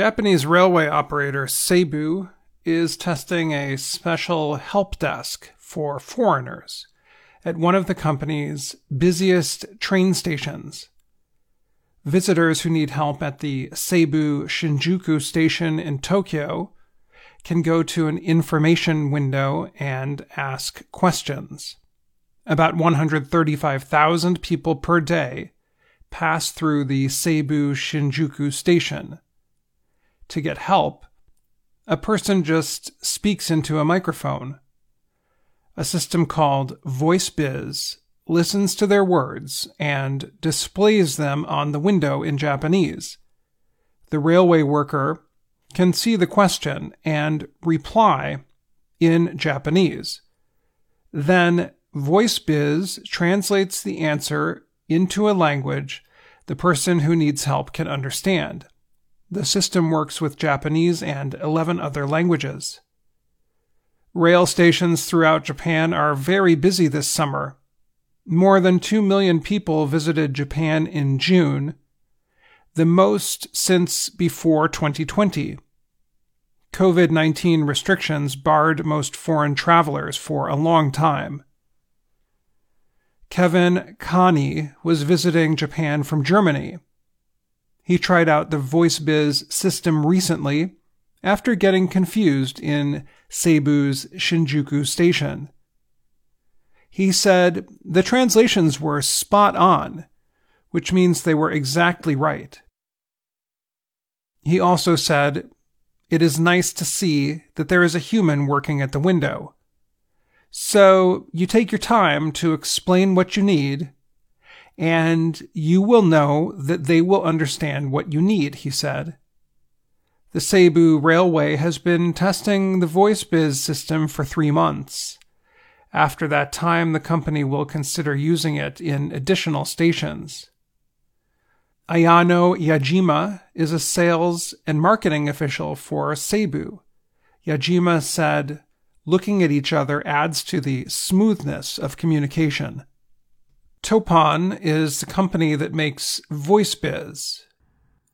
Japanese railway operator Seibu is testing a special help desk for foreigners at one of the company's busiest train stations. Visitors who need help at the Seibu Shinjuku station in Tokyo can go to an information window and ask questions. About 135,000 people per day pass through the Seibu Shinjuku station. To get help, a person just speaks into a microphone. A system called VoiceBiz listens to their words and displays them on the window in Japanese. The railway worker can see the question and reply in Japanese. Then VoiceBiz translates the answer into a language the person who needs help can understand. The system works with Japanese and 11 other languages. Rail stations throughout Japan are very busy this summer. More than 2 million people visited Japan in June, the most since before 2020. COVID 19 restrictions barred most foreign travelers for a long time. Kevin Khani was visiting Japan from Germany. He tried out the VoiceBiz system recently after getting confused in Seibu's Shinjuku station. He said the translations were spot on, which means they were exactly right. He also said, It is nice to see that there is a human working at the window. So you take your time to explain what you need, and you will know that they will understand what you need, he said. The Seibu Railway has been testing the VoiceBiz system for three months. After that time, the company will consider using it in additional stations. Ayano Yajima is a sales and marketing official for Seibu. Yajima said, looking at each other adds to the smoothness of communication. Toppan is the company that makes VoiceBiz.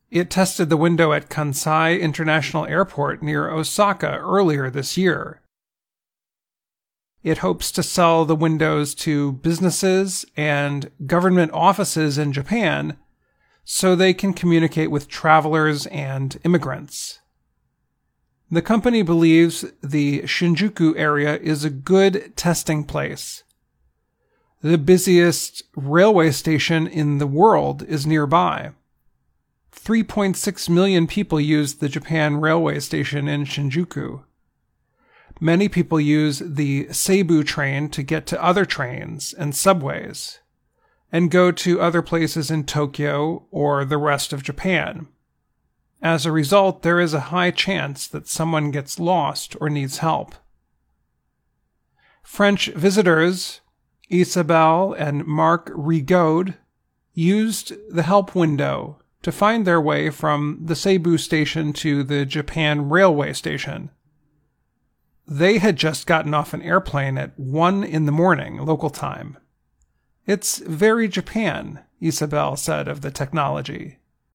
It tested the window at Kansai International Airport near Osaka earlier this year. It hopes to sell the windows to businesses and government offices in Japan so they can communicate with travelers and immigrants. The company believes the Shinjuku area is a good testing place. The busiest railway station in the world is nearby. 3.6 million people use the Japan Railway Station in Shinjuku. Many people use the Seibu train to get to other trains and subways, and go to other places in Tokyo or the rest of Japan. As a result, there is a high chance that someone gets lost or needs help. French visitors, Isabelle and Marc Rigaud, used the help window to find their way from the Seibu station to the Japan Railway Station. They had just gotten off an airplane at 1 in the morning, local time. It's very Japan, Isabelle said of the technology.